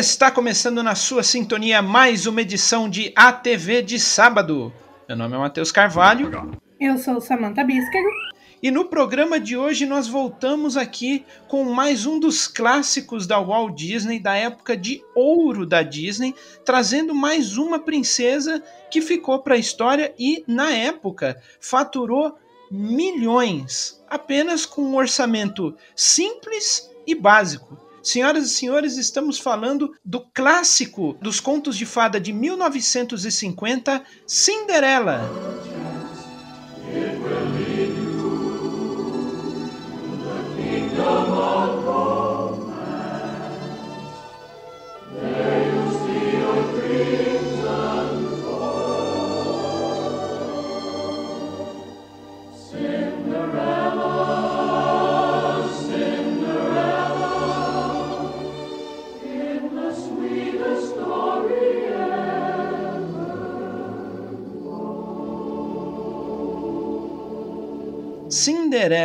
Está começando na sua sintonia mais uma edição de ATV de sábado. Meu nome é Matheus Carvalho. Eu sou Samantha Bíscaro. E no programa de hoje nós voltamos aqui com mais um dos clássicos da Walt Disney, da época de ouro da Disney, trazendo mais uma princesa que ficou para a história e, na época, faturou milhões, apenas com um orçamento simples e básico. Senhoras e senhores, estamos falando do clássico dos contos de fada de 1950, Cinderela.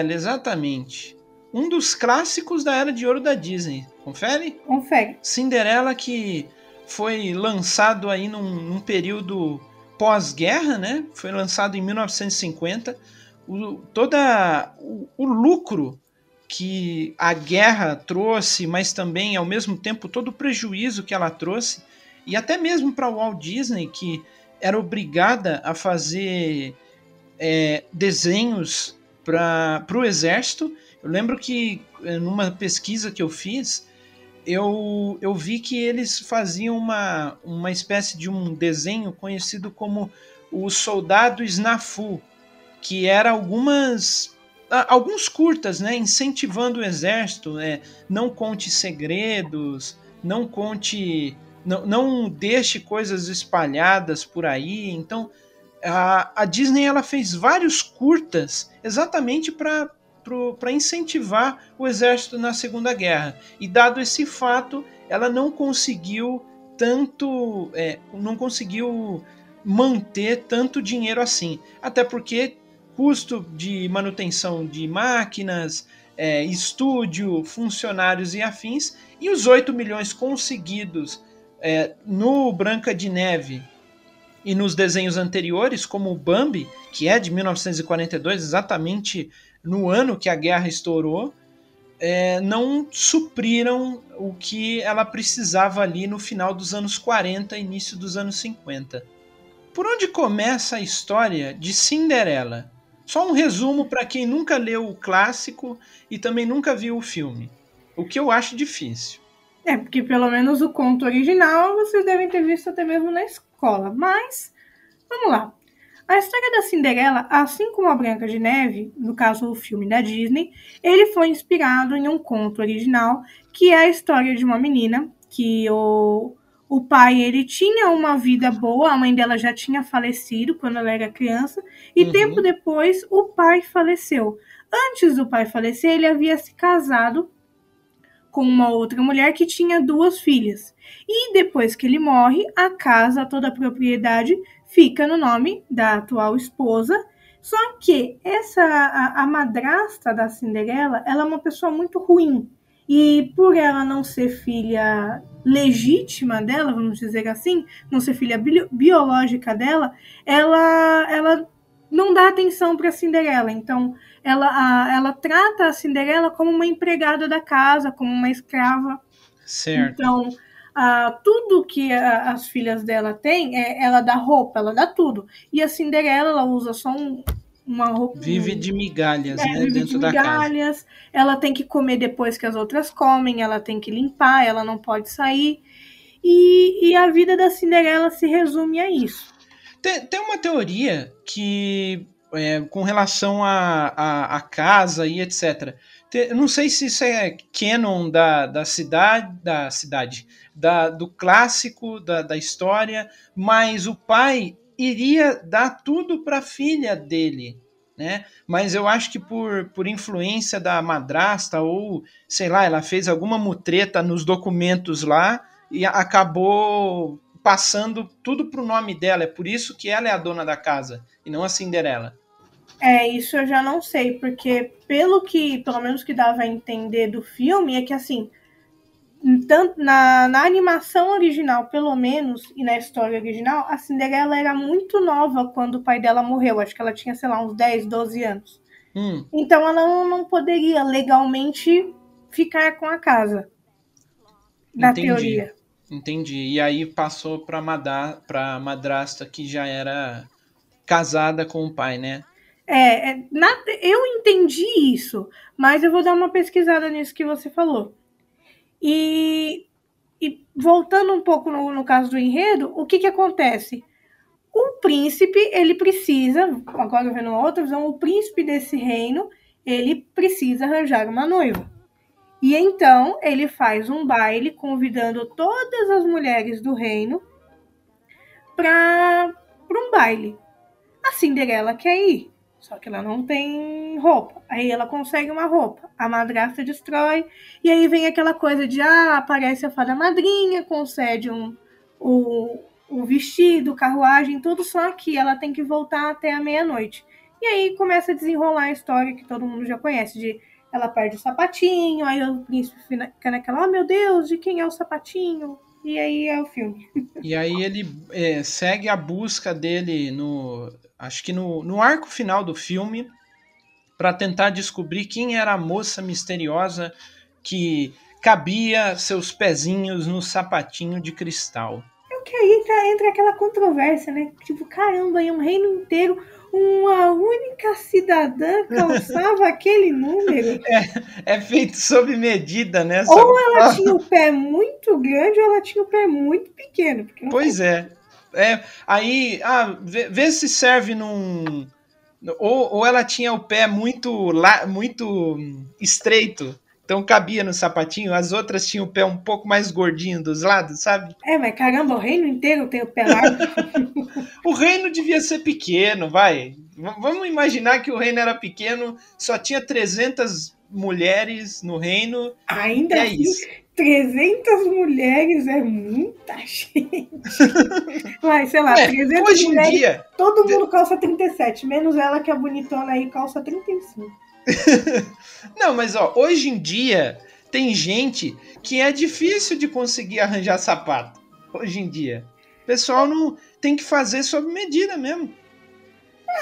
Cinderela, exatamente. Um dos clássicos da era de ouro da Disney. Confere? Confere. Cinderela que foi lançado aí num, num período pós-guerra, né? Foi lançado em 1950. O, toda o, o lucro que a guerra trouxe, mas também ao mesmo tempo todo o prejuízo que ela trouxe, e até mesmo para o Walt Disney, que era obrigada a fazer é, desenhos para o exército. Eu lembro que eh, numa pesquisa que eu fiz, eu, eu vi que eles faziam uma, uma espécie de um desenho conhecido como o Soldado Snafu, que era algumas alguns curtas, né, incentivando o exército, é, não conte segredos, não conte, não, não deixe coisas espalhadas por aí. Então, a, a Disney ela fez vários curtas exatamente para para incentivar o exército na Segunda Guerra. E dado esse fato, ela não conseguiu tanto, é, não conseguiu manter tanto dinheiro assim, até porque custo de manutenção de máquinas, é, estúdio, funcionários e afins, e os 8 milhões conseguidos é, no Branca de Neve e nos desenhos anteriores, como o Bambi, que é de 1942, exatamente no ano que a guerra estourou, é, não supriram o que ela precisava ali no final dos anos 40, início dos anos 50. Por onde começa a história de Cinderela? Só um resumo para quem nunca leu o clássico e também nunca viu o filme. O que eu acho difícil. É, porque pelo menos o conto original vocês devem ter visto até mesmo na escola. Mas, vamos lá. A história da Cinderela, assim como a Branca de Neve, no caso o filme da Disney, ele foi inspirado em um conto original, que é a história de uma menina que o, o pai ele tinha uma vida boa, a mãe dela já tinha falecido quando ela era criança, e uhum. tempo depois o pai faleceu. Antes do pai falecer, ele havia se casado com uma outra mulher que tinha duas filhas. E depois que ele morre, a casa, toda a propriedade, fica no nome da atual esposa. Só que essa a, a madrasta da Cinderela, ela é uma pessoa muito ruim. E por ela não ser filha legítima dela, vamos dizer assim, não ser filha bi biológica dela, ela ela não dá atenção para Cinderela. Então, ela, a, ela trata a Cinderela como uma empregada da casa, como uma escrava. Certo. Então, a, tudo que a, as filhas dela têm, é, ela dá roupa, ela dá tudo. E a Cinderela, ela usa só um, uma roupa. Vive de migalhas, é, né? Vive dentro de migalhas. Da casa. Ela tem que comer depois que as outras comem, ela tem que limpar, ela não pode sair. E, e a vida da Cinderela se resume a isso. Tem, tem uma teoria que, é, com relação à a, a, a, casa e etc. Tem, não sei se isso é canon da, da cidade, da cidade, da, do clássico, da, da história, mas o pai iria dar tudo para a filha dele. Né? Mas eu acho que por, por influência da madrasta ou sei lá, ela fez alguma mutreta nos documentos lá e acabou passando tudo pro nome dela. É por isso que ela é a dona da casa e não a Cinderela. É, isso eu já não sei, porque pelo que, pelo menos que dava a entender do filme, é que assim, tanto na, na animação original, pelo menos, e na história original, a Cinderela era muito nova quando o pai dela morreu. Acho que ela tinha, sei lá, uns 10, 12 anos. Hum, Então ela não, não poderia legalmente ficar com a casa. Na Entendi. teoria. entendi. E aí passou pra, madra, pra madrasta que já era casada com o pai, né? É, é, na- eu entendi isso, mas eu vou dar uma pesquisada nisso que você falou. E, e voltando um pouco no, no caso do enredo, o que, que acontece? O príncipe, ele precisa, agora vendo outra visão, o príncipe desse reino, ele precisa arranjar uma noiva. E então ele faz um baile convidando todas as mulheres do reino para um baile. A Cinderela quer ir, só que ela não tem roupa. Aí ela consegue uma roupa. A madrasta destrói. E aí vem aquela coisa de ah, aparece a fada madrinha, concede um, o, o vestido, carruagem, tudo, só que ela tem que voltar até a meia-noite. E aí começa a desenrolar a história que todo mundo já conhece, de ela perde o sapatinho, aí o príncipe fica naquela, oh meu Deus, de quem é o sapatinho? E aí é o filme. E aí ele é, segue a busca dele no. Acho que no, no arco final do filme para tentar descobrir quem era a moça misteriosa que cabia seus pezinhos no sapatinho de cristal. É o que aí entra, aquela controvérsia, né? Tipo, caramba, em um reino inteiro, uma única cidadã calçava aquele número. É feito sob medida, né? Ou ela tinha o pé muito grande ou ela tinha o pé muito pequeno. Pois é. É. Aí, ah, vê, vê se serve num. Ou, ou ela tinha o pé muito, la, muito estreito, então cabia no sapatinho, as outras tinham o pé um pouco mais gordinho dos lados, sabe? É, mas caramba, o reino inteiro tem o pé largo. O reino devia ser pequeno, vai. V- vamos imaginar que o reino era pequeno, só tinha 300 mulheres no reino. Ainda É assim, isso. 300 mulheres é muita gente. Mas, sei lá, É, 300 hoje em mulheres, dia, todo mundo calça 37, menos ela que é bonitona aí calça 35. Não, mas ó, hoje em dia tem gente que é difícil de conseguir arranjar sapato. Hoje em dia. O pessoal não tem que fazer sob medida mesmo.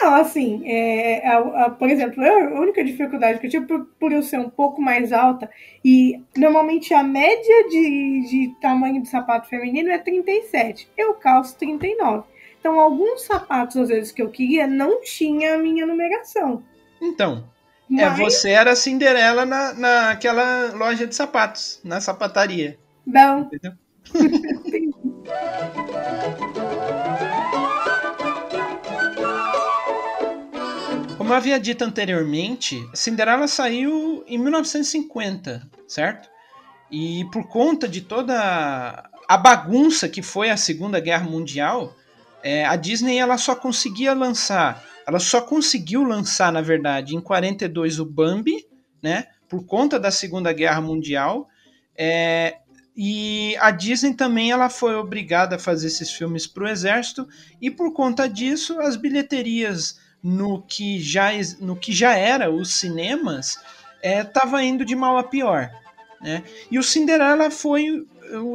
Não, assim, é, a- a- por exemplo, eu, a única dificuldade que eu tive por, por eu ser um pouco mais alta, e normalmente a média de, de tamanho de sapato feminino é 37. Eu calço 39. Então, alguns sapatos, às vezes, que eu queria, não tinha a minha numeração. Então, é Mas, você era a Cinderela na, naquela loja de sapatos, na sapataria. Não, Entendeu? Como havia dito anteriormente, Cinderela saiu em 1950, certo? E por conta de toda a bagunça que foi a Segunda Guerra Mundial, é, a Disney ela só conseguia lançar, ela só conseguiu lançar, na verdade, em 42 o Bambi, né? Por conta da Segunda Guerra Mundial. É, e a Disney também ela foi obrigada a fazer esses filmes para o exército e por conta disso as bilheterias no que já, no que já era os cinemas estava indo de mal a pior. Né? E o Cinderela foi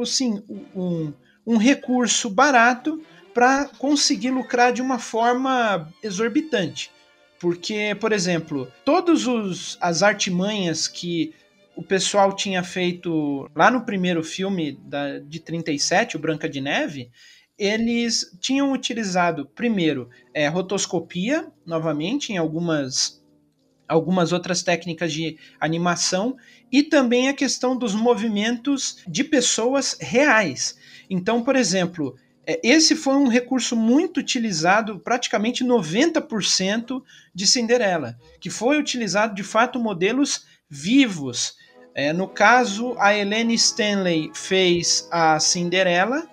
assim, um, um recurso barato para conseguir lucrar de uma forma exorbitante. Porque, por exemplo, todas as artimanhas que o pessoal tinha feito lá no primeiro filme da, de 37, o Branca de Neve, eles tinham utilizado, primeiro, é, rotoscopia, novamente, em algumas, algumas outras técnicas de animação, e também a questão dos movimentos de pessoas reais. Então, por exemplo, é, esse foi um recurso muito utilizado, praticamente 90% de Cinderela, que foi utilizado de fato modelos vivos. É, no caso, a Helene Stanley fez a Cinderela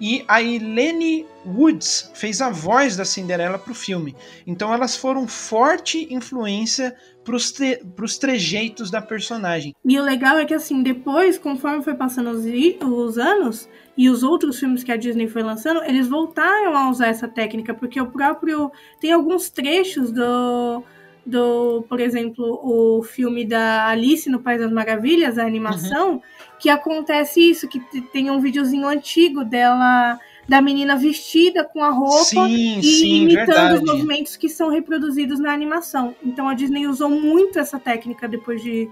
e a Helene Woods fez a voz da Cinderela para o filme. Então elas foram forte influência para os tre trejeitos da personagem. E o legal é que, assim, depois, conforme foi passando os, os, anos e os outros filmes que a Disney foi lançando, eles voltaram a usar essa técnica, porque o próprio. Tem alguns trechos do. Do, por exemplo, o filme da Alice no País das Maravilhas, a animação, uhum. Que acontece isso, que tem um videozinho antigo dela da menina vestida com a roupa sim, e sim, imitando verdade. os movimentos que são reproduzidos na animação. Então a Disney usou muito essa técnica depois de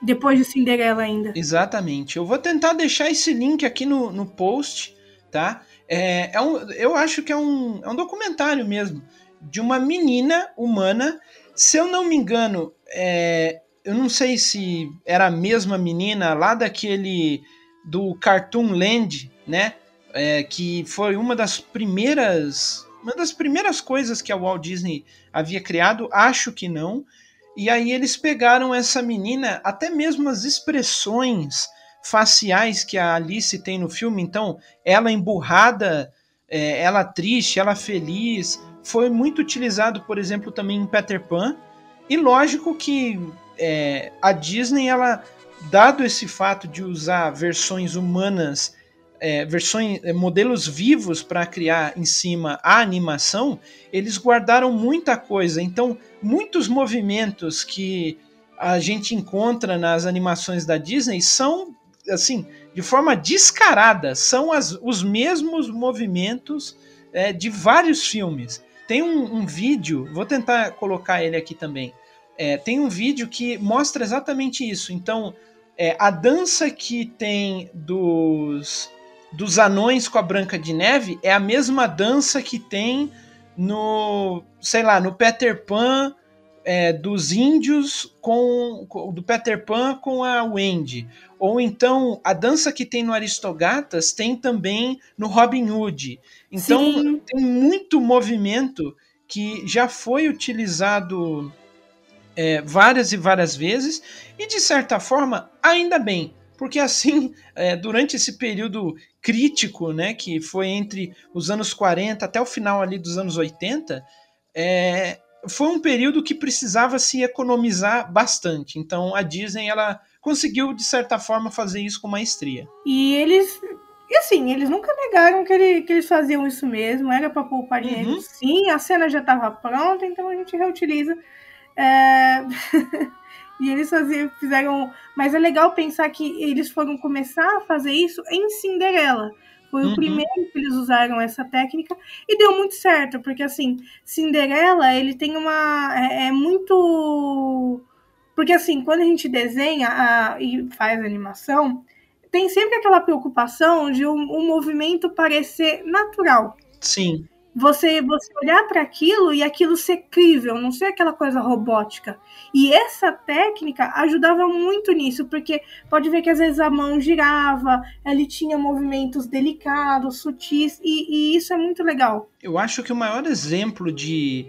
depois de Cinderela ainda. Exatamente. Eu vou tentar deixar esse link aqui no, no post, tá? É, é um, eu acho que é um, é um documentário mesmo de uma menina humana. Se eu não me engano, é, eu não sei se era a mesma menina lá daquele do Cartoon Land, né? É, que foi uma das primeiras uma das primeiras coisas que a Walt Disney havia criado, acho que não. E aí eles pegaram essa menina, até mesmo as expressões faciais que a Alice tem no filme, então ela emburrada, é, ela triste, ela feliz, foi muito utilizado, por exemplo, também em Peter Pan. E lógico que é, a Disney, ela, dado esse fato de usar versões humanas, é, versões, é, modelos vivos para criar em cima a animação, eles guardaram muita coisa. Então, muitos movimentos que a gente encontra nas animações da Disney são, assim, de forma descarada, são as, os mesmos movimentos é, de vários filmes. Tem um, um, vídeo, vou tentar colocar ele aqui também. É, tem um vídeo que mostra exatamente isso. Então, é, a dança que tem dos, dos anões com a Branca de Neve é a mesma dança que tem no, sei lá, no Peter Pan é, dos índios com, com, do Peter Pan com a Wendy. Ou então a dança que tem no Aristogatas tem também no Robin Hood. Então Sim. tem muito movimento que já foi utilizado é, várias e várias vezes e de certa forma ainda bem, porque assim é, durante esse período crítico, né, que foi entre os anos 40 até o final ali dos anos 80, é, foi um período que precisava se economizar bastante. Então a Disney ela conseguiu de certa forma fazer isso com maestria. E eles e assim, eles nunca negaram que, ele, que eles faziam isso mesmo, era para poupar dinheiro uhum. sim, a cena já estava pronta, então a gente reutiliza. É... e eles faziam, fizeram. Mas é legal pensar que eles foram começar a fazer isso em Cinderela. Foi uhum. o primeiro que eles usaram essa técnica e deu muito certo, porque assim, Cinderela, ele tem uma. É, é muito. Porque assim, quando a gente desenha a, e faz animação, tem sempre aquela preocupação de um, um movimento parecer natural. Sim você você olhar para aquilo e aquilo ser crível, não ser aquela coisa robótica. E essa técnica ajudava muito nisso, porque pode ver que às vezes a mão girava, ele tinha movimentos delicados, sutis, e, e isso é muito legal. Eu acho que o maior exemplo de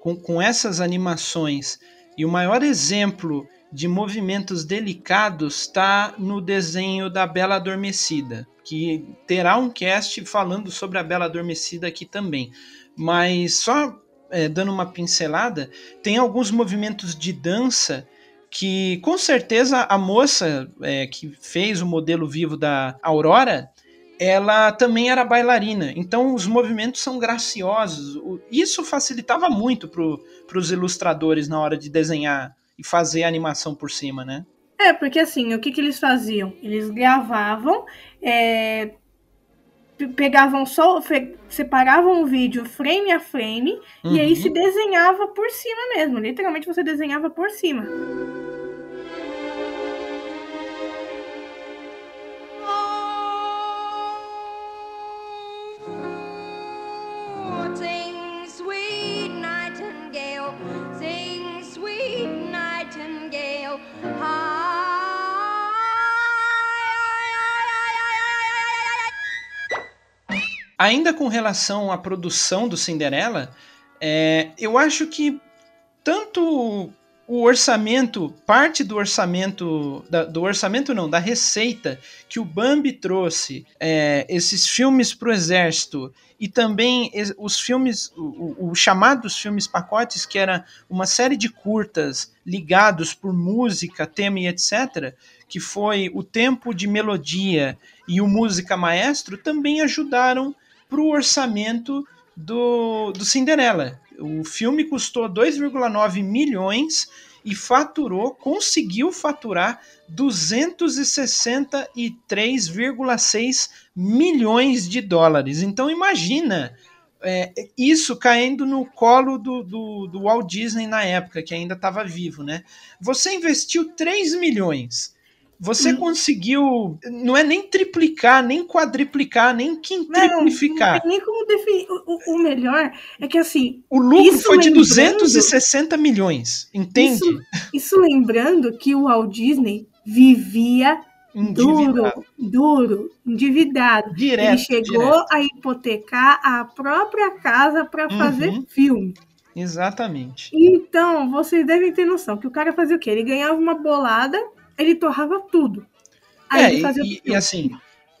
com, com essas animações e o maior exemplo de movimentos delicados está no desenho da Bela Adormecida que terá um cast falando sobre a Bela Adormecida aqui também. Mas só é, dando uma pincelada, tem alguns movimentos de dança que com certeza a moça é, que fez o modelo vivo da Aurora, ela também era bailarina. Então os movimentos são graciosos. Isso facilitava muito para os ilustradores na hora de desenhar e fazer a animação por cima, né? É, porque assim, o que, que eles faziam? Eles gravavam, é, pegavam só, separavam o vídeo frame a frame uhum. e aí uhum. se desenhava por cima mesmo. Literalmente você desenhava por cima. Ainda com relação à produção do Cinderela, é, eu acho que tanto o orçamento, parte do orçamento, da, do orçamento não, da receita que o Bambi trouxe, é, esses filmes para o exército e também os filmes, os chamados filmes pacotes, que era uma série de curtas ligados por música, tema e etc., que foi o Tempo de Melodia e o Música Maestro, também ajudaram para o orçamento do, do Cinderela. O filme custou 2,9 milhões e faturou, conseguiu faturar 263,6 milhões de dólares. Então imagina é, isso caindo no colo do, do, do, Walt Disney na época, que ainda estava vivo, né? Você investiu 3 milhões. Você hum. conseguiu, não é nem triplicar, nem quadriplicar, nem quintriplicar. Não, nem como definir. O, o, melhor é que assim. O lucro foi de 260 milhões, entende? Isso, isso lembrando que o Walt Disney vivia Duro, duro, endividado. Direto, Ele chegou direto. a hipotecar a própria casa para uhum. fazer filme. Exatamente. Então, vocês devem ter noção que o cara fazia o quê? Ele ganhava uma bolada, ele torrava tudo. Aí é, ele fazia e, e assim,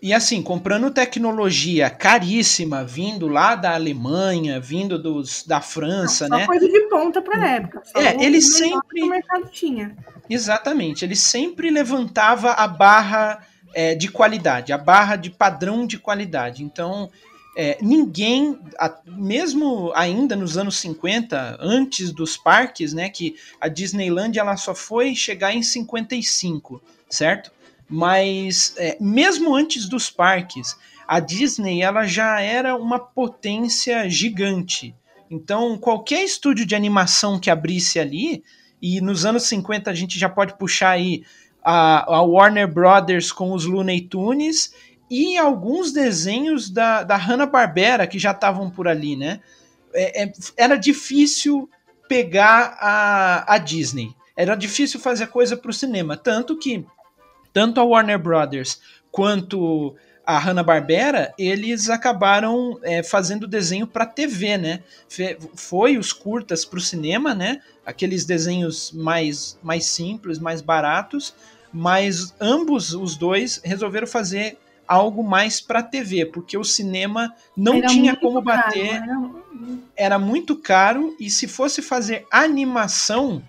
e assim, comprando tecnologia caríssima, vindo lá da Alemanha, vindo dos, da França, Não, né? coisa de ponta para época. é, ele sempre. o mercado tinha. Exatamente, ele sempre levantava a barra é, de qualidade, a barra de padrão de qualidade. Então, é, ninguém, mesmo ainda nos anos 50, antes dos parques, né, que a Disneyland ela só foi chegar em 55, certo? Mas é, mesmo antes dos parques, a Disney ela já era uma potência gigante. Então, qualquer estúdio de animação que abrisse ali, e nos anos 50 a gente já pode puxar aí a, a Warner Brothers com os Looney Tunes e alguns desenhos da, da Hanna-Barbera que já estavam por ali, né? É, é, era difícil pegar a, a Disney. Era difícil fazer coisa para o cinema. Tanto que tanto a Warner Brothers quanto a Hanna-Barbera, eles acabaram é, fazendo desenho para TV, né? Foi os curtas para o cinema, né? Aqueles desenhos mais, mais simples, mais baratos, mas ambos os dois resolveram fazer algo mais para TV, porque o cinema não era tinha como bater, caro, era... era muito caro e se fosse fazer animação,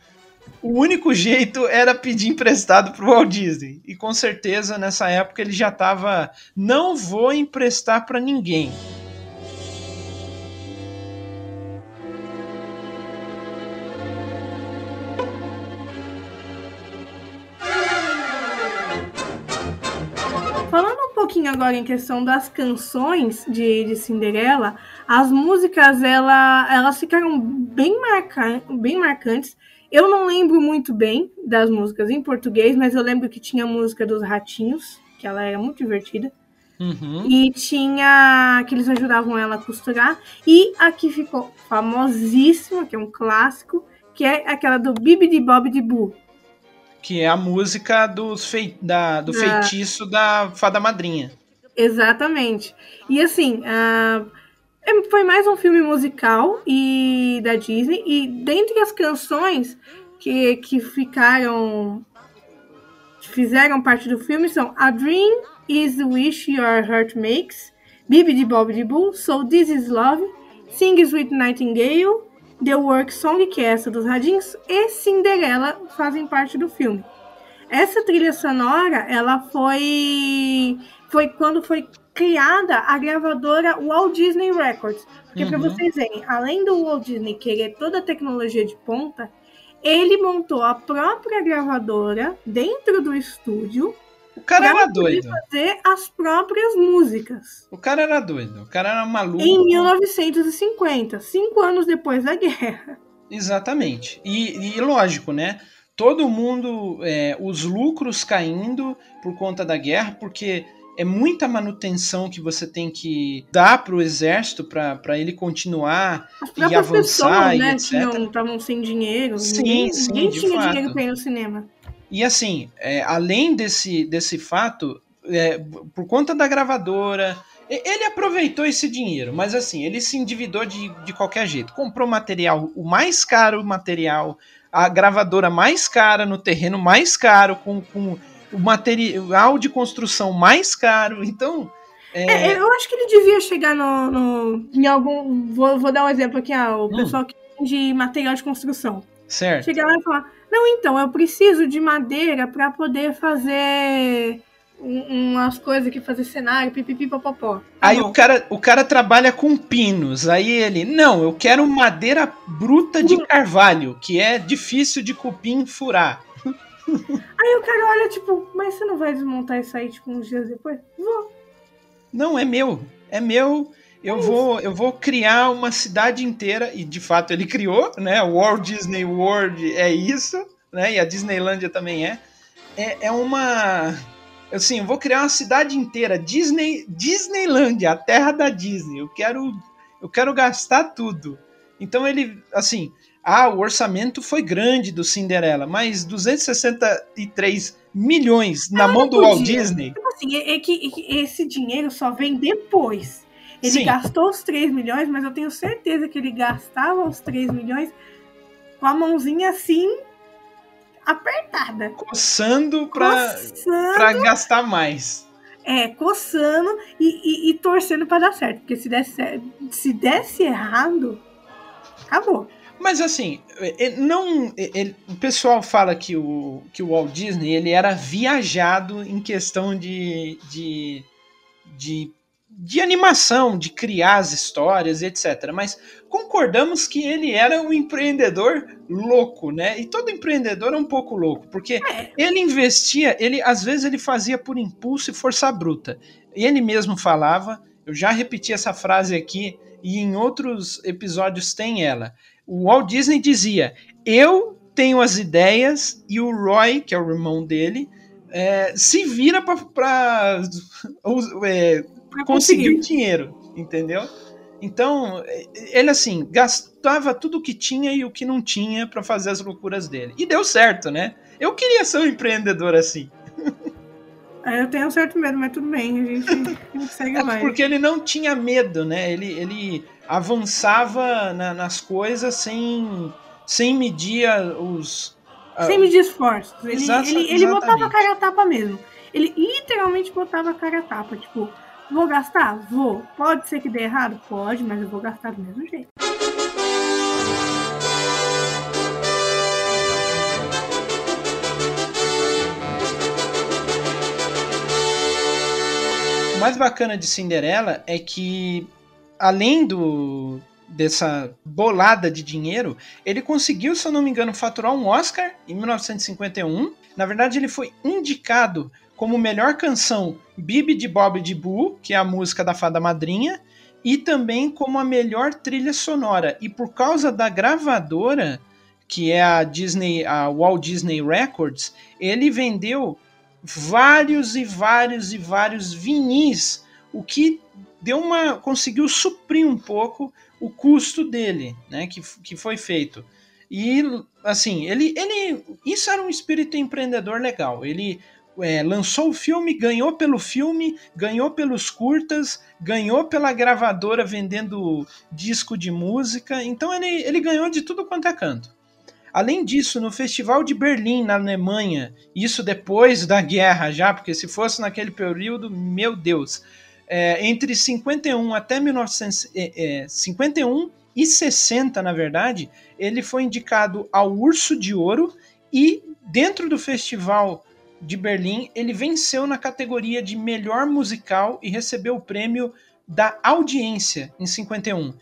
o único jeito era pedir emprestado pro Walt Disney. E com certeza nessa época ele já estava não vou emprestar para ninguém. Agora em questão das canções de, de Cinderela, as músicas ela, elas ficaram bem, marca, bem marcantes eu não lembro muito bem das músicas em português, mas eu lembro que tinha a música dos ratinhos, que ela era muito divertida. Uhum. E tinha que eles ajudavam ela a costurar. E a que ficou famosíssima, que é um clássico, que é aquela do Bibi de Bob de Boo. Que é a música dos fei da, do da... feitiço da Fada Madrinha. Exatamente. E assim, uh, foi mais um filme musical e da Disney e dentre as canções que, que ficaram que fizeram parte do filme são A Dream is the Wish Your Heart Makes, Bibi de Bob de Boo, So This Is Love, Sing Sweet Nightingale, The Work Song, que é essa dos radinhos, e Cinderela fazem parte do filme. Essa trilha sonora, ela foi foi quando foi criada a gravadora Walt Disney Records. Porque uhum. para vocês verem, além do Walt Disney querer toda a tecnologia de ponta, ele montou a própria gravadora dentro do estúdio. O cara era doido. fazer as próprias músicas. O cara era doido. O cara era maluco. Em 1950, cinco anos depois da guerra. Exatamente. E, e lógico, né? Todo mundo, é, os lucros caindo por conta da guerra, porque é muita manutenção que você tem que dar para o exército para ele continuar e avançar pessoas, né, e etc. estavam sem dinheiro. Sim, ninguém, sim, ninguém tinha fato. dinheiro para ir no cinema. E assim, é, além desse, desse fato, é, por conta da gravadora, ele aproveitou esse dinheiro, mas assim, ele se endividou de, de qualquer jeito. Comprou material, o mais caro material, a gravadora mais cara no terreno mais caro, com, com o material de construção mais caro. Então. É... É, eu acho que ele devia chegar no, no em algum. Vou, vou, dar um exemplo aqui, ah, o hum. pessoal que de material de construção. Certo. Chegar lá e falar: Não, então, eu preciso de madeira para poder fazer umas coisas que fazer cenário, pipipi, popopó. Tá aí o cara, o cara trabalha com pinos. Aí ele, não, eu quero madeira bruta de carvalho, que é difícil de cupim furar. Aí o cara olha, tipo, mas você não vai desmontar isso aí, tipo, uns dias depois? Vou. Não, é meu. É meu. Eu vou, eu vou criar uma cidade inteira, e de fato ele criou, né? O Walt Disney World é isso, né? E a Disneylândia também é. É, é uma assim, eu vou criar uma cidade inteira, Disney, Disneylandia, a terra da Disney. Eu quero, eu quero gastar tudo. Então ele, assim, ah, o orçamento foi grande do Cinderela, mas 263 milhões na mão do Walt Disney. Tipo assim, é, é, é, que, esse dinheiro só vem depois. Ele Sim. gastou os 3 milhões, mas eu tenho certeza que ele gastava os 3 milhões com a mãozinha assim apertada. Coçando pra, coçando, pra gastar mais. É, coçando e, e, e torcendo para dar certo. Porque se desse, se desse errado, acabou. Mas assim, não, ele, o pessoal fala que o, que o Walt Disney ele era viajado em questão de, de, de de animação, de criar as histórias, etc. Mas concordamos que ele era um empreendedor louco, né? E todo empreendedor é um pouco louco, porque é. ele investia, ele às vezes ele fazia por impulso e força bruta. Ele mesmo falava, eu já repeti essa frase aqui e em outros episódios tem ela. O Walt Disney dizia: "Eu tenho as ideias e o Roy, que é o irmão dele, é, se vira para é, conseguiu dinheiro, entendeu? Então, ele assim, gastava tudo o que tinha e o que não tinha para fazer as loucuras dele. E deu certo, né? Eu queria ser um empreendedor assim. É, eu tenho um certo medo, mas tudo bem, a gente, segue é mais. Porque ele não tinha medo, né? Ele, ele avançava na, nas coisas sem, sem medir os. Sem medir esforços. Ele, ele, ele botava a cara a tapa mesmo. Ele literalmente botava a cara a tapa. Tipo, Vou gastar? Vou. Pode ser que dê errado? Pode, mas eu vou gastar do mesmo jeito. O mais bacana de Cinderela é que, além do dessa bolada de dinheiro, ele conseguiu, se eu não me engano, faturar um Oscar em 1951. Na verdade, ele foi indicado como melhor canção Bibi de Bob de Boo, que é a música da Fada Madrinha, e também como a melhor trilha sonora. E por causa da gravadora, que é a Disney, a Walt Disney Records, ele vendeu vários e vários e vários vinis, o que deu uma conseguiu suprir um pouco o custo dele, né, que, que foi feito. E assim, ele, ele isso era um espírito empreendedor legal. Ele é, lançou o filme, ganhou pelo filme, ganhou pelos curtas, ganhou pela gravadora vendendo disco de música. Então ele, ele ganhou de tudo quanto é canto. Além disso, no Festival de Berlim, na Alemanha, isso depois da guerra já, porque se fosse naquele período, meu Deus, é, entre 51 até 1951 é, e 60, na verdade, ele foi indicado ao Urso de Ouro e dentro do festival de Berlim, ele venceu na categoria de melhor musical e recebeu o prêmio da audiência em 51.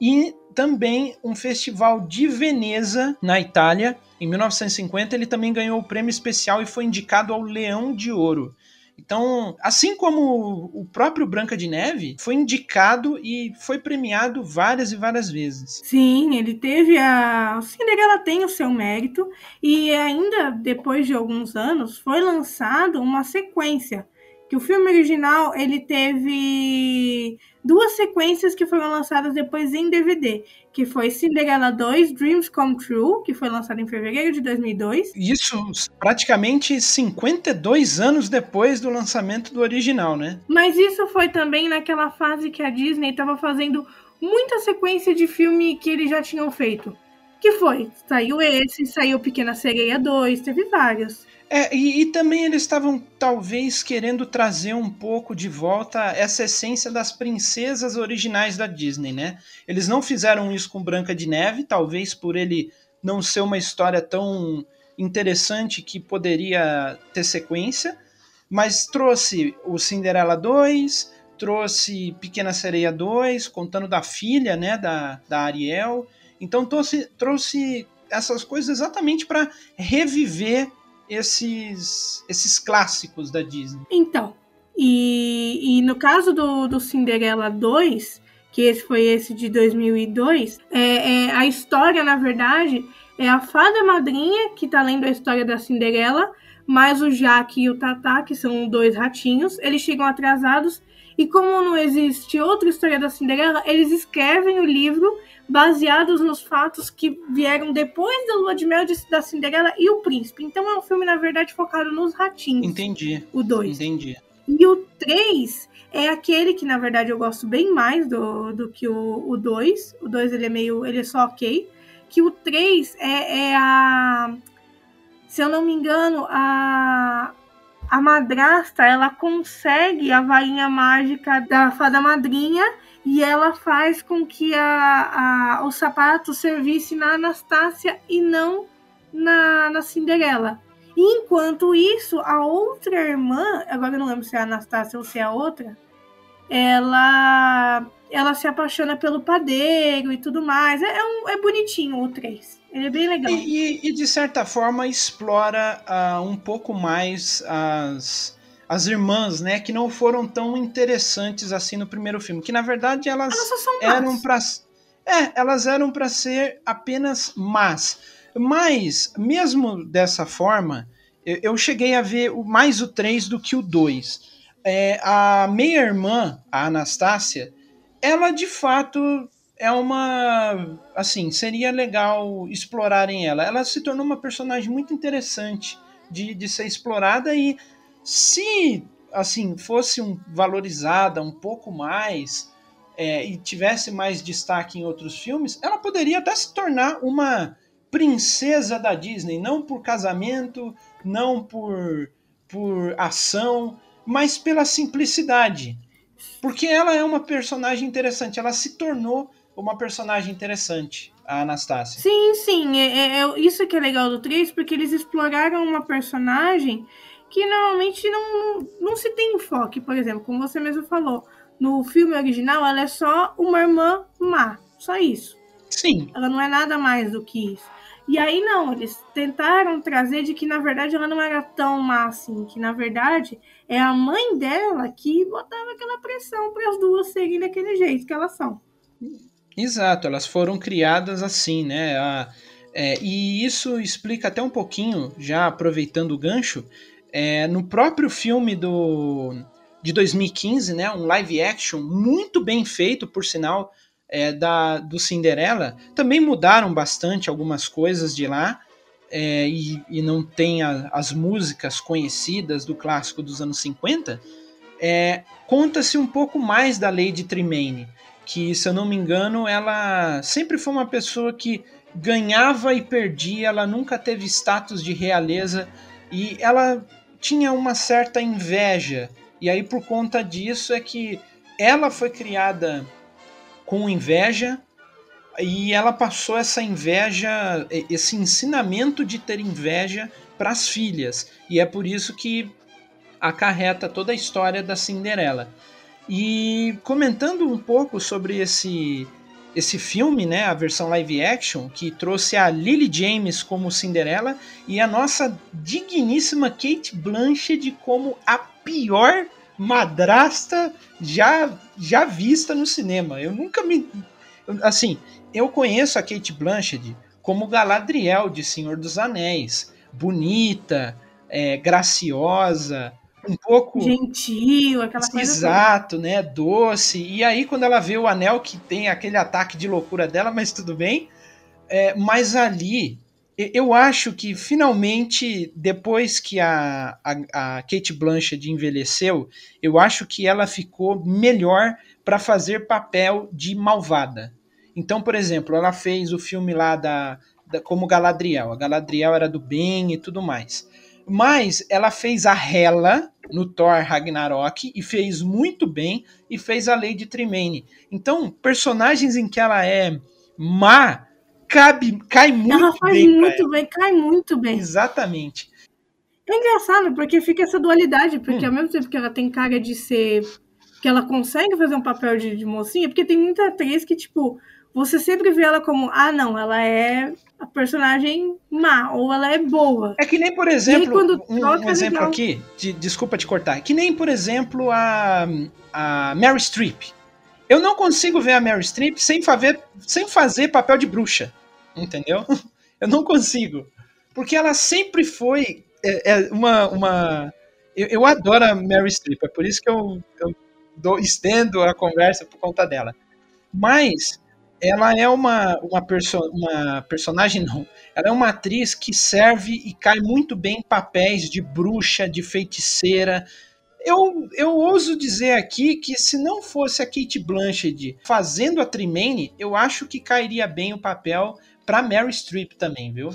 E também um festival de Veneza, na Itália, em 1950, ele também ganhou o prêmio especial e foi indicado ao Leão de Ouro. Então, assim como o próprio Branca de Neve, foi indicado e foi premiado várias e várias vezes. Sim, ele teve a. O Cinderela tem o seu mérito, e ainda depois de alguns anos foi lançado uma sequência. Que o filme original ele teve duas sequências que foram lançadas depois em DVD, que foi Cinderela 2 Dreams Come True, que foi lançado em fevereiro de 2002. Isso praticamente 52 anos depois do lançamento do original, né? Mas isso foi também naquela fase que a Disney estava fazendo muita sequência de filme que eles já tinham feito. Que foi? Saiu esse, saiu Pequena Sereia 2, teve vários. É, e, e, também eles estavam talvez querendo trazer um pouco de volta essa essência das princesas originais da Disney, né? Eles não fizeram isso com Branca de Neve, talvez por ele não ser uma história tão interessante que poderia ter sequência, mas trouxe o Cinderela 2, trouxe Pequena Sereia 2, contando da filha, né, da, da Ariel. Então trouxe, trouxe essas coisas exatamente para reviver esses, esses clássicos da Disney. Então, e, e no caso do, do Cinderela 2, que esse foi esse de 2002, é, é, a história, na verdade, é a fada madrinha que tá lendo a história da Cinderela, mais o Jaque e o Tatá, que são dois ratinhos, eles chegam atrasados e como não existe outra história da Cinderela, eles escrevem o livro baseados nos fatos que vieram depois da lua de mel de, da Cinderela e o príncipe. Então é um filme, na verdade, focado nos ratinhos. Entendi. O 2. Entendi. E o 3 é aquele que, na verdade, eu gosto bem mais do, do que o 2. O 2 ele é meio. ele é só ok. Que o 3 é, é a. Se eu não me engano, a a madrasta ela consegue a varinha mágica da fada madrinha e ela faz com que a, a, o sapato servisse na Anastácia e não na, na Cinderela. enquanto isso, a outra irmã, agora eu não lembro se é a Anastácia ou se é a outra, ela ela se apaixona pelo padeiro e tudo mais. É, é, um, é bonitinho o 3. Ele é bem legal. E, e, e de certa forma explora uh, um pouco mais as, as irmãs, né? Que não foram tão interessantes assim no primeiro filme. Que na verdade elas, elas eram para É, elas eram para ser apenas más. Mas, mesmo dessa forma, eu, eu cheguei a ver mais o 3 do que o 2. É, a meia-irmã, a Anastácia, ela de fato é uma. Assim, seria legal explorarem ela. Ela se tornou uma personagem muito interessante de, de ser explorada e se assim fosse um, valorizada um pouco mais é, e tivesse mais destaque em outros filmes, ela poderia até se tornar uma princesa da Disney, não por casamento, não por, por ação, mas pela simplicidade. Porque ela é uma personagem interessante, ela se tornou uma personagem interessante, a Anastácia. Sim, sim, é, é, é isso que é legal do 3, porque eles exploraram uma personagem que normalmente não, não se tem enfoque, por exemplo, como você mesmo falou, no filme original ela é só uma irmã má, só isso. Sim. Ela não é nada mais do que isso. E aí não, eles tentaram trazer de que na verdade ela não era tão má assim, que na verdade é a mãe dela que botava aquela pressão para as duas serem daquele jeito que elas são. Exato, elas foram criadas assim, né? A, é, e isso explica até um pouquinho, já aproveitando o gancho, é, no próprio filme do, de 2015, né? Um live action muito bem feito, por sinal é, da, do Cinderela, também mudaram bastante algumas coisas de lá. É, e, e, não tem a, as músicas conhecidas do clássico dos anos 50, é, conta-se um pouco mais da Lady Tremaine, que, se eu não me engano, ela sempre foi uma pessoa que ganhava e perdia, ela nunca teve status de realeza e ela tinha uma certa inveja. E aí, por conta disso, é que ela foi criada com inveja e ela passou essa inveja, esse ensinamento de ter inveja para as filhas. E é por isso que acarreta toda a história da Cinderela. E comentando um pouco sobre esse esse filme, né, a versão live action, que trouxe a Lily James como Cinderela e a nossa digníssima Kate Blanchett como a pior madrasta já já vista no cinema. Eu nunca me assim, eu conheço a Kate Blanchett como Galadriel de Senhor dos Anéis, bonita, é, graciosa, um pouco gentil, aquela coisa exato, né, doce. E aí quando ela vê o anel que tem aquele ataque de loucura dela, mas tudo bem. É, mas ali eu acho que finalmente, depois que a, a, a, Kate Blanchett envelheceu, eu acho que ela ficou melhor para fazer papel de malvada. Então, por exemplo, ela fez o filme lá da, da, como Galadriel. A Galadriel era do bem e tudo mais. Mas ela fez a Hela no Thor Ragnarok e fez muito bem e fez a Lady Tremaine. Então, personagens em que ela é má cabe, cai muito ela faz bem. muito bem, cai muito bem. Exatamente. É engraçado, porque fica essa dualidade, porque hum. ao mesmo tempo que ela tem cara de ser. que ela consegue fazer um papel de, de mocinha, porque tem muita atriz que, tipo, você sempre vê ela como, ah, não, ela é a personagem má, ou ela é boa. É que nem, por exemplo, aí, um, um, exemplo legal... aqui, de, desculpa te cortar, que nem, por exemplo, a, a Mary Streep. Eu não consigo ver a Mary Streep sem fazer, sem fazer papel de bruxa, entendeu? Eu não consigo. Porque ela sempre foi é, é uma. uma eu, eu, adoro a Mary Streep, é por isso que eu, eu dou, estendo a conversa por conta dela. Mas ela é uma, uma, perso uma personagem, não. Ela é uma atriz que serve e cai muito bem em papéis de bruxa, de feiticeira. Eu, eu ouso dizer aqui que se não fosse a Kate Blanchett fazendo a Trimane, eu acho que cairia bem o papel para Mary Streep também, viu?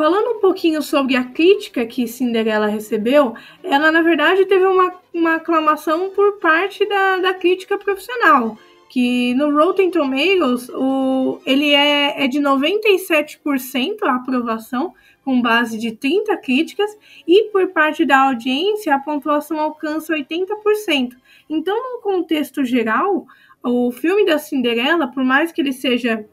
Falando um pouquinho sobre a crítica que Cinderela recebeu, ela na verdade teve uma, uma aclamação por parte da, da crítica profissional, que no Rotten Tomatoes o, ele é, é de 97% a aprovação, com base de 30 críticas, e por parte da audiência a pontuação alcança 80%. Então, no contexto geral, o filme da Cinderela, por mais que ele seja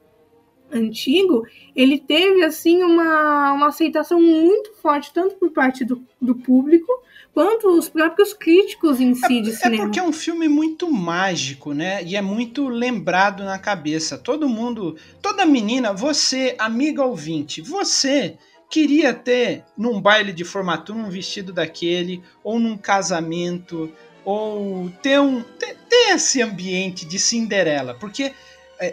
antigo, ele teve assim uma, uma aceitação muito forte, tanto por parte do, do público, quanto os próprios críticos em si é, de cinema. É porque é um filme muito mágico, né? E é muito lembrado na cabeça. Todo mundo, toda menina, você, amiga ouvinte, você queria ter num baile de formatura um vestido daquele, ou num casamento, ou ter um ter, ter esse ambiente de Cinderela, porque é,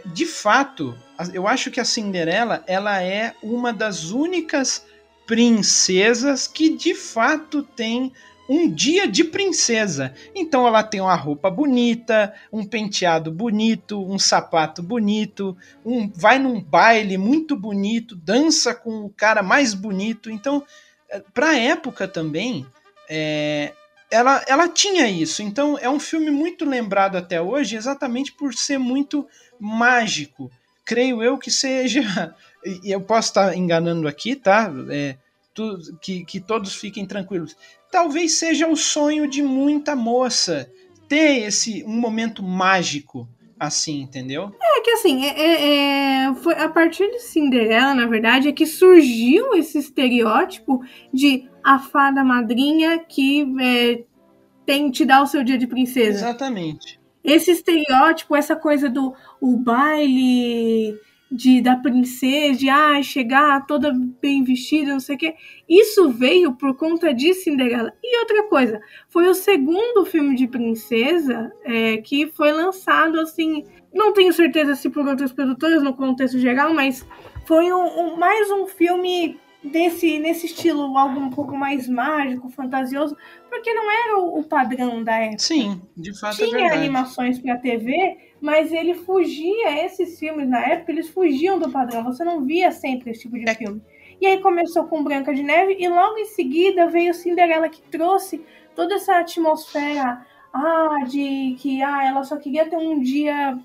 de fato, eu acho que a Cinderela ela é uma das únicas princesas que de fato tem um dia de princesa. Então ela tem uma roupa bonita, um penteado bonito, um sapato bonito, um vai num baile muito bonito, dança com o cara mais bonito. Então, é, para a época também, é, ela, ela tinha isso. Então é um filme muito lembrado até hoje, exatamente por ser muito mágico. Creio eu que seja. E eu posso estar enganando aqui, tá? É, tu, que, que todos fiquem tranquilos. Talvez seja o sonho de muita moça ter esse um momento mágico assim, entendeu? É que assim, é, é, é, foi a partir de Cinderela, na verdade, é que surgiu esse estereótipo de a fada madrinha que é, tem te dar o seu dia de princesa. Exatamente esse estereótipo, essa coisa do o baile de da princesa, de ah, chegar toda bem vestida, não sei o quê. Isso veio por conta de Cinderela. E outra coisa, foi o segundo filme de princesa é, que foi lançado assim. Não tenho certeza se por outras produtoras no contexto geral, mas foi um, um, mais um filme desse nesse estilo algo um pouco mais mágico, fantasioso, porque não era o, o padrão da época. Sim, de fato é Tinha é animações para TV, mas ele fugia esses filmes na época, eles fugiam do padrão. Você não via sempre esse tipo de é. filme. E aí começou com Branca de Neve e logo em seguida veio Cinderela que trouxe toda essa atmosfera ah, de que ah, ela só queria ter um dia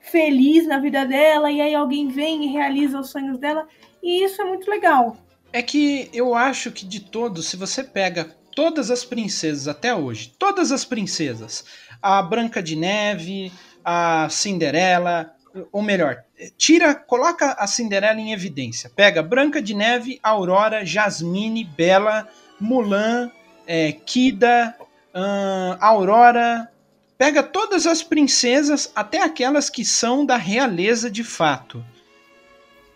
feliz na vida dela e aí alguém vem e realiza os sonhos dela. E isso é muito legal. É que eu acho que de todos, se você pega todas as princesas até hoje, todas as princesas, a Branca de Neve, a Cinderela, ou melhor, tira, coloca a Cinderela em evidência. Pega Branca de Neve, Aurora, Jasmine, Bela, Mulan, é, Kida, hum, Aurora. Pega todas as princesas, até aquelas que são da realeza de fato.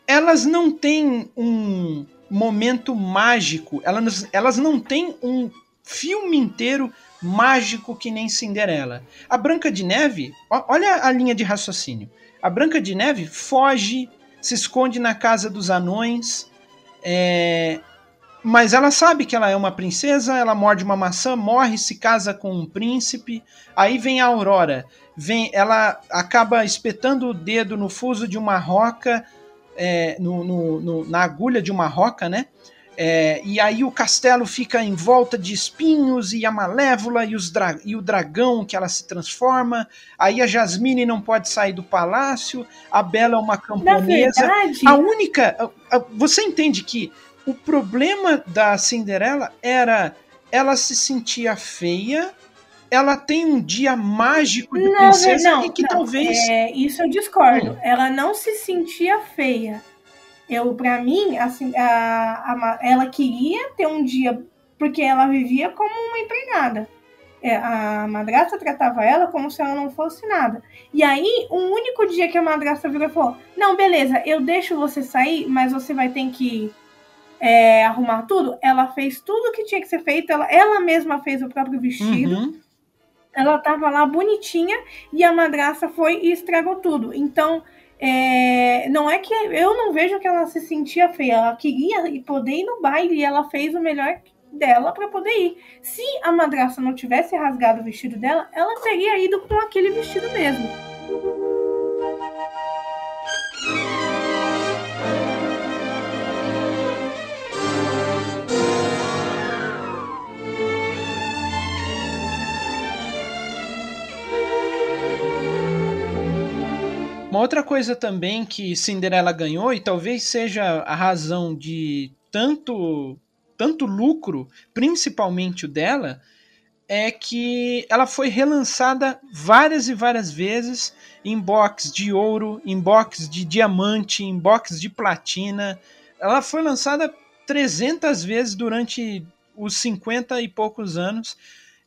Elas não têm um, momento mágico. Elas, elas não têm um filme inteiro mágico que nem Cinderela. A Branca de Neve, olha a linha de raciocínio. A Branca de Neve foge, se esconde na casa dos anões, é... mas ela sabe que ela é uma princesa, ela morde uma maçã, morre, se casa com um príncipe. Aí vem a Aurora, vem, ela acaba espetando o dedo no fuso de uma roca, é, no, no, no, na agulha de uma roca, né? É, e aí o castelo fica em volta de espinhos e a Malévola e, e o dragão que ela se transforma. Aí a Jasmine não pode sair do palácio. A Bela é uma camponesa. verdade- A única. a- a- Você entende que o problema da Cinderela era ela se sentia feia. Ela tem um dia mágico de Não, princesa não, e que não, talvez. É, isso eu discordo. Hum. Ela não se sentia feia. Eu, para mim, assim, a, a ela queria ter um dia, porque ela vivia como uma empregada. É, a madrasta tratava ela como se ela não fosse nada. E aí, um único dia que a madrasta virou e falou: Não, beleza, eu deixo você sair, mas você vai ter que é, arrumar tudo. Ela fez tudo que tinha que ser feito, ela, ela mesma fez o próprio vestido Uhum. Ela tava lá bonitinha e a madraça foi e estragou tudo. Então, é, não é que eu não vejo que ela se sentia feia, ela queria poder ir no baile e ela fez o melhor dela para poder ir. Se a madraça não tivesse rasgado o vestido dela, ela teria ido com aquele vestido mesmo. Uma outra coisa também que Cinderela ganhou, e talvez seja a razão de tanto, tanto lucro, principalmente o dela, é que ela foi relançada várias e várias vezes em box de ouro, em box de diamante, em box de platina. Ela foi lançada 300 vezes durante os 50 e poucos anos.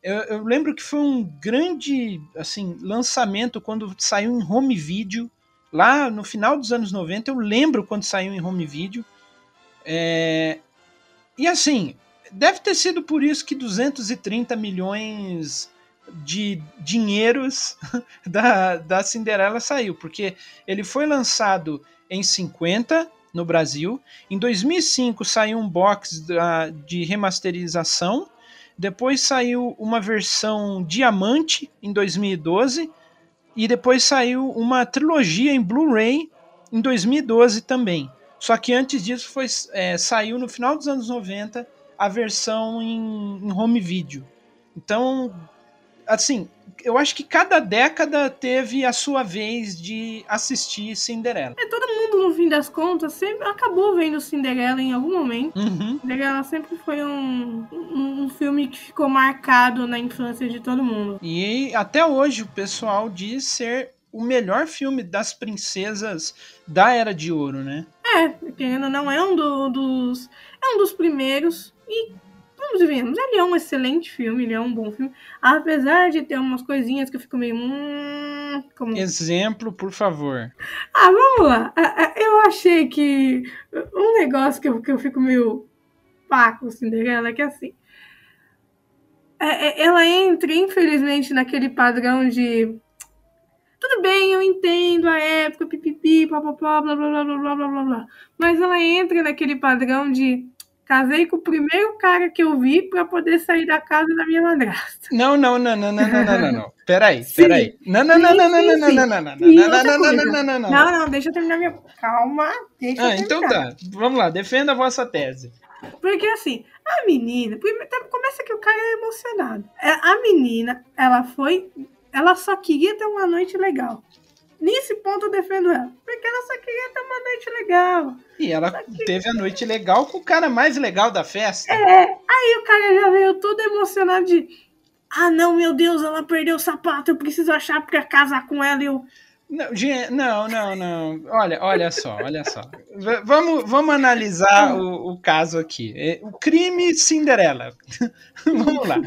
Eu, eu lembro que foi um grande assim lançamento quando saiu em home video lá no final dos anos 90. Eu lembro quando saiu em home video. É, e assim, deve ter sido por isso que 230 milhões de dinheiros da, da Cinderela saiu, porque ele foi lançado em 50 no Brasil. Em 2005 saiu um box da, de remasterização. Depois saiu uma versão diamante em 2012 e depois saiu uma trilogia em Blu-ray em 2012 também. Só que antes disso foi é, saiu no final dos anos 90 a versão em, em home video. Então, assim, eu acho que cada década teve a sua vez de assistir Cinderela. É, todo mundo, no fim das contas, sempre acabou vendo Cinderela em algum momento. Uhum. Cinderela sempre foi um, um, um filme que ficou marcado na infância de todo mundo. E até hoje o pessoal diz ser o melhor filme das princesas da Era de Ouro, né? É, querendo ou não, é um do- dos. É um dos primeiros. E vamos e venhamos, ele é um excelente filme, ele é um bom filme. Apesar de ter umas coisinhas que eu fico meio. Hum, como... Exemplo, por favor. Ah, vamos lá. Ah, ah, Eu achei que um negócio que eu, que eu fico meio pá com Cinderela é que assim. é- é- ela entra, infelizmente, naquele padrão de. Tudo bem, eu entendo a época, pipipi, papapá, blá blá blá blá blá blá blá blá. Mas ela entra naquele padrão de. Casei com o primeiro cara que eu vi pra poder sair da casa da minha madrasta. Não, não, não, não, não, não, não, não, não. Peraí, peraí. Não, não, não, não, não, não, não, não, não, não, E não, não, não, não, não, não, Não, não, deixa eu terminar minha. Calma, deixa eu Ah, terminar. então tá. Vamos lá, defenda a vossa tese. Porque assim, a menina, tá- começa que o cara é emocionado. É, A menina, ela foi, ela só queria ter uma noite legal. Nesse ponto eu defendo ela, porque ela só queria ter uma noite legal. E ela teve a noite legal com o cara mais legal da festa. É, aí o cara já veio todo emocionado de, ah não, meu Deus, ela perdeu o sapato, eu preciso achar pra casar com ela. E eu, Não, não, não. Olha, olha só, olha só. V- vamos, vamos analisar o, o caso aqui. É, o crime Cinderela. vamos lá.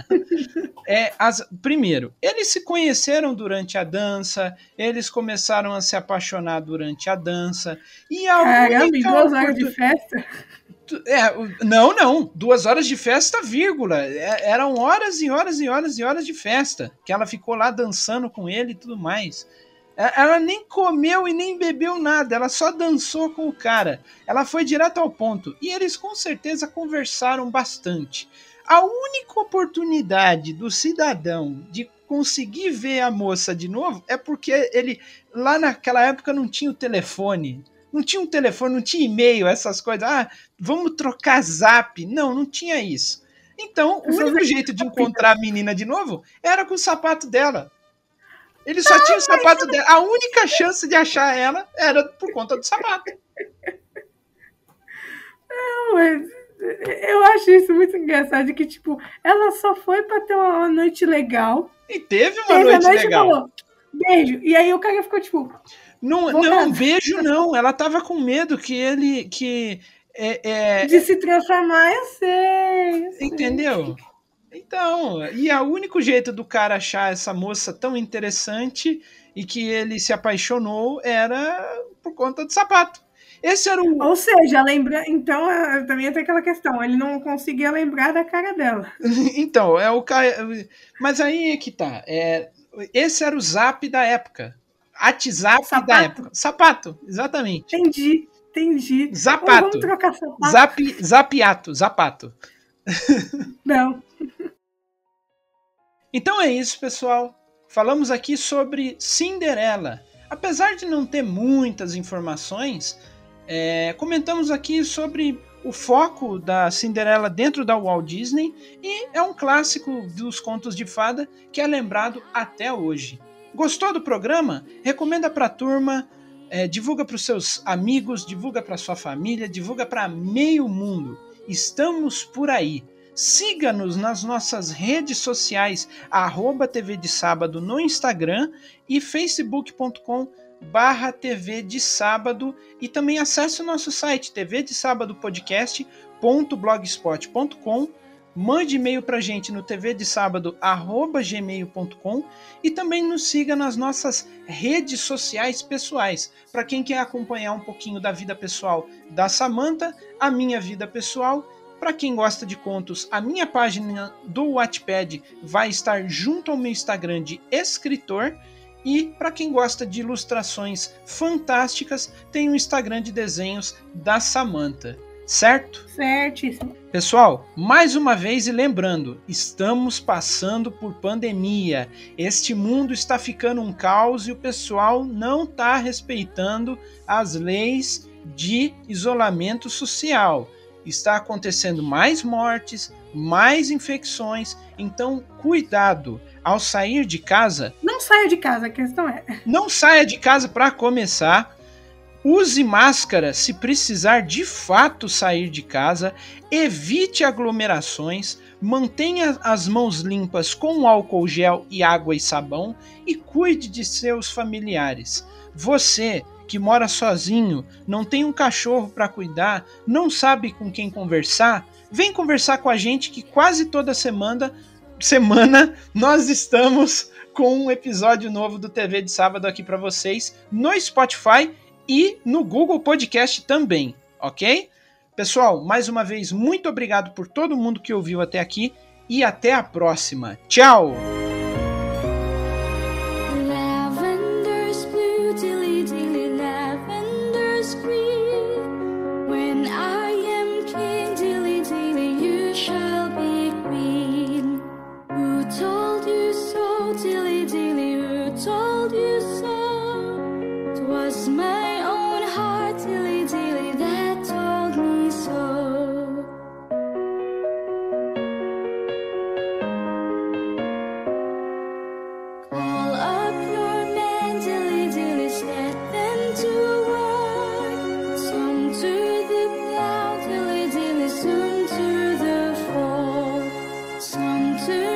É, as, primeiro, eles se conheceram durante a dança, eles começaram a se apaixonar durante a dança. E a caramba, única duas horas de festa. É, não, não. Duas horas de festa, vírgula. É, eram horas e horas e horas e horas de festa. Que ela ficou lá dançando com ele e tudo mais. É, Ela nem comeu e nem bebeu nada, ela só dançou com o cara. Ela foi direto ao ponto. E eles com certeza conversaram bastante. A única oportunidade do cidadão de conseguir ver a moça de novo é porque ele, lá naquela época, não tinha o telefone. não tinha um telefone, não tinha e-mail, essas coisas. Ah, vamos trocar zap. Não, não tinha isso. Então, o único jeito de encontrar a menina de novo era com o sapato dela. Ele só tinha o sapato dela. A única chance de achar ela era por conta do sapato. Não, mas eu acho isso muito engraçado, que, tipo, ela só foi pra ter uma noite legal. E teve uma teve noite, noite legal. Falou, beijo. E aí o cara ficou, tipo... Não, não beijo não. Ela tava com medo que ele... Que, é, é... De se transformar, eu sei. Eu sei. Entendeu? Então, e é o único jeito do cara achar essa moça tão interessante e que ele se apaixonou era por conta do sapato. Esse era o. Ou seja, lembra. Então, é, também tem aquela questão, ele não conseguia lembrar da cara dela. então, é o cara. Mas aí é que tá. É... Esse era o zap da época. WhatsApp sapato. da época. Sapato, exatamente. Entendi, entendi. Zapato. vamos trocar sapato. Zap, zapiato, zapato. Não. Então é isso, pessoal. Falamos aqui sobre Cinderela. Apesar de não ter muitas informações, é, comentamos aqui sobre o foco da Cinderela dentro da Walt Disney e é um clássico dos contos de fada que é lembrado até hoje. Gostou do programa? Recomenda para a turma, é, divulga para os seus amigos, divulga para sua família, divulga para meio mundo. Estamos por aí. Siga-nos nas nossas redes sociais, arroba TV de Sábado no Instagram e facebook.com barra TV de Sábado e também acesse o nosso site TV de Sábado podcast.blogspot.com mande e-mail para gente no tv de sábado gmail.com e também nos siga nas nossas redes sociais pessoais. Para quem quer acompanhar um pouquinho da vida pessoal da Samanta, a minha vida pessoal, para quem gosta de contos, a minha página do Wattpad vai estar junto ao meu Instagram de escritor e para quem gosta de ilustrações fantásticas, tem o Instagram de desenhos da Samantha, certo? Certíssimo. Pessoal, mais uma vez e lembrando, estamos passando por pandemia. Este mundo está ficando um caos e o pessoal não está respeitando as leis de isolamento social. Está acontecendo mais mortes, mais infecções, então cuidado ao sair de casa. Não saia de casa, a questão é. Não saia de casa para começar. Use máscara se precisar de fato sair de casa. Evite aglomerações. Mantenha as mãos limpas com álcool gel e água e sabão. E cuide de seus familiares. Você que mora sozinho, não tem um cachorro para cuidar, não sabe com quem conversar, vem conversar com a gente que quase toda semana semana nós estamos com um episódio novo do TV de sábado aqui para vocês no Spotify e no Google Podcast também, ok? Pessoal, mais uma vez, muito obrigado por todo mundo que ouviu até aqui e até a próxima. Tchau! to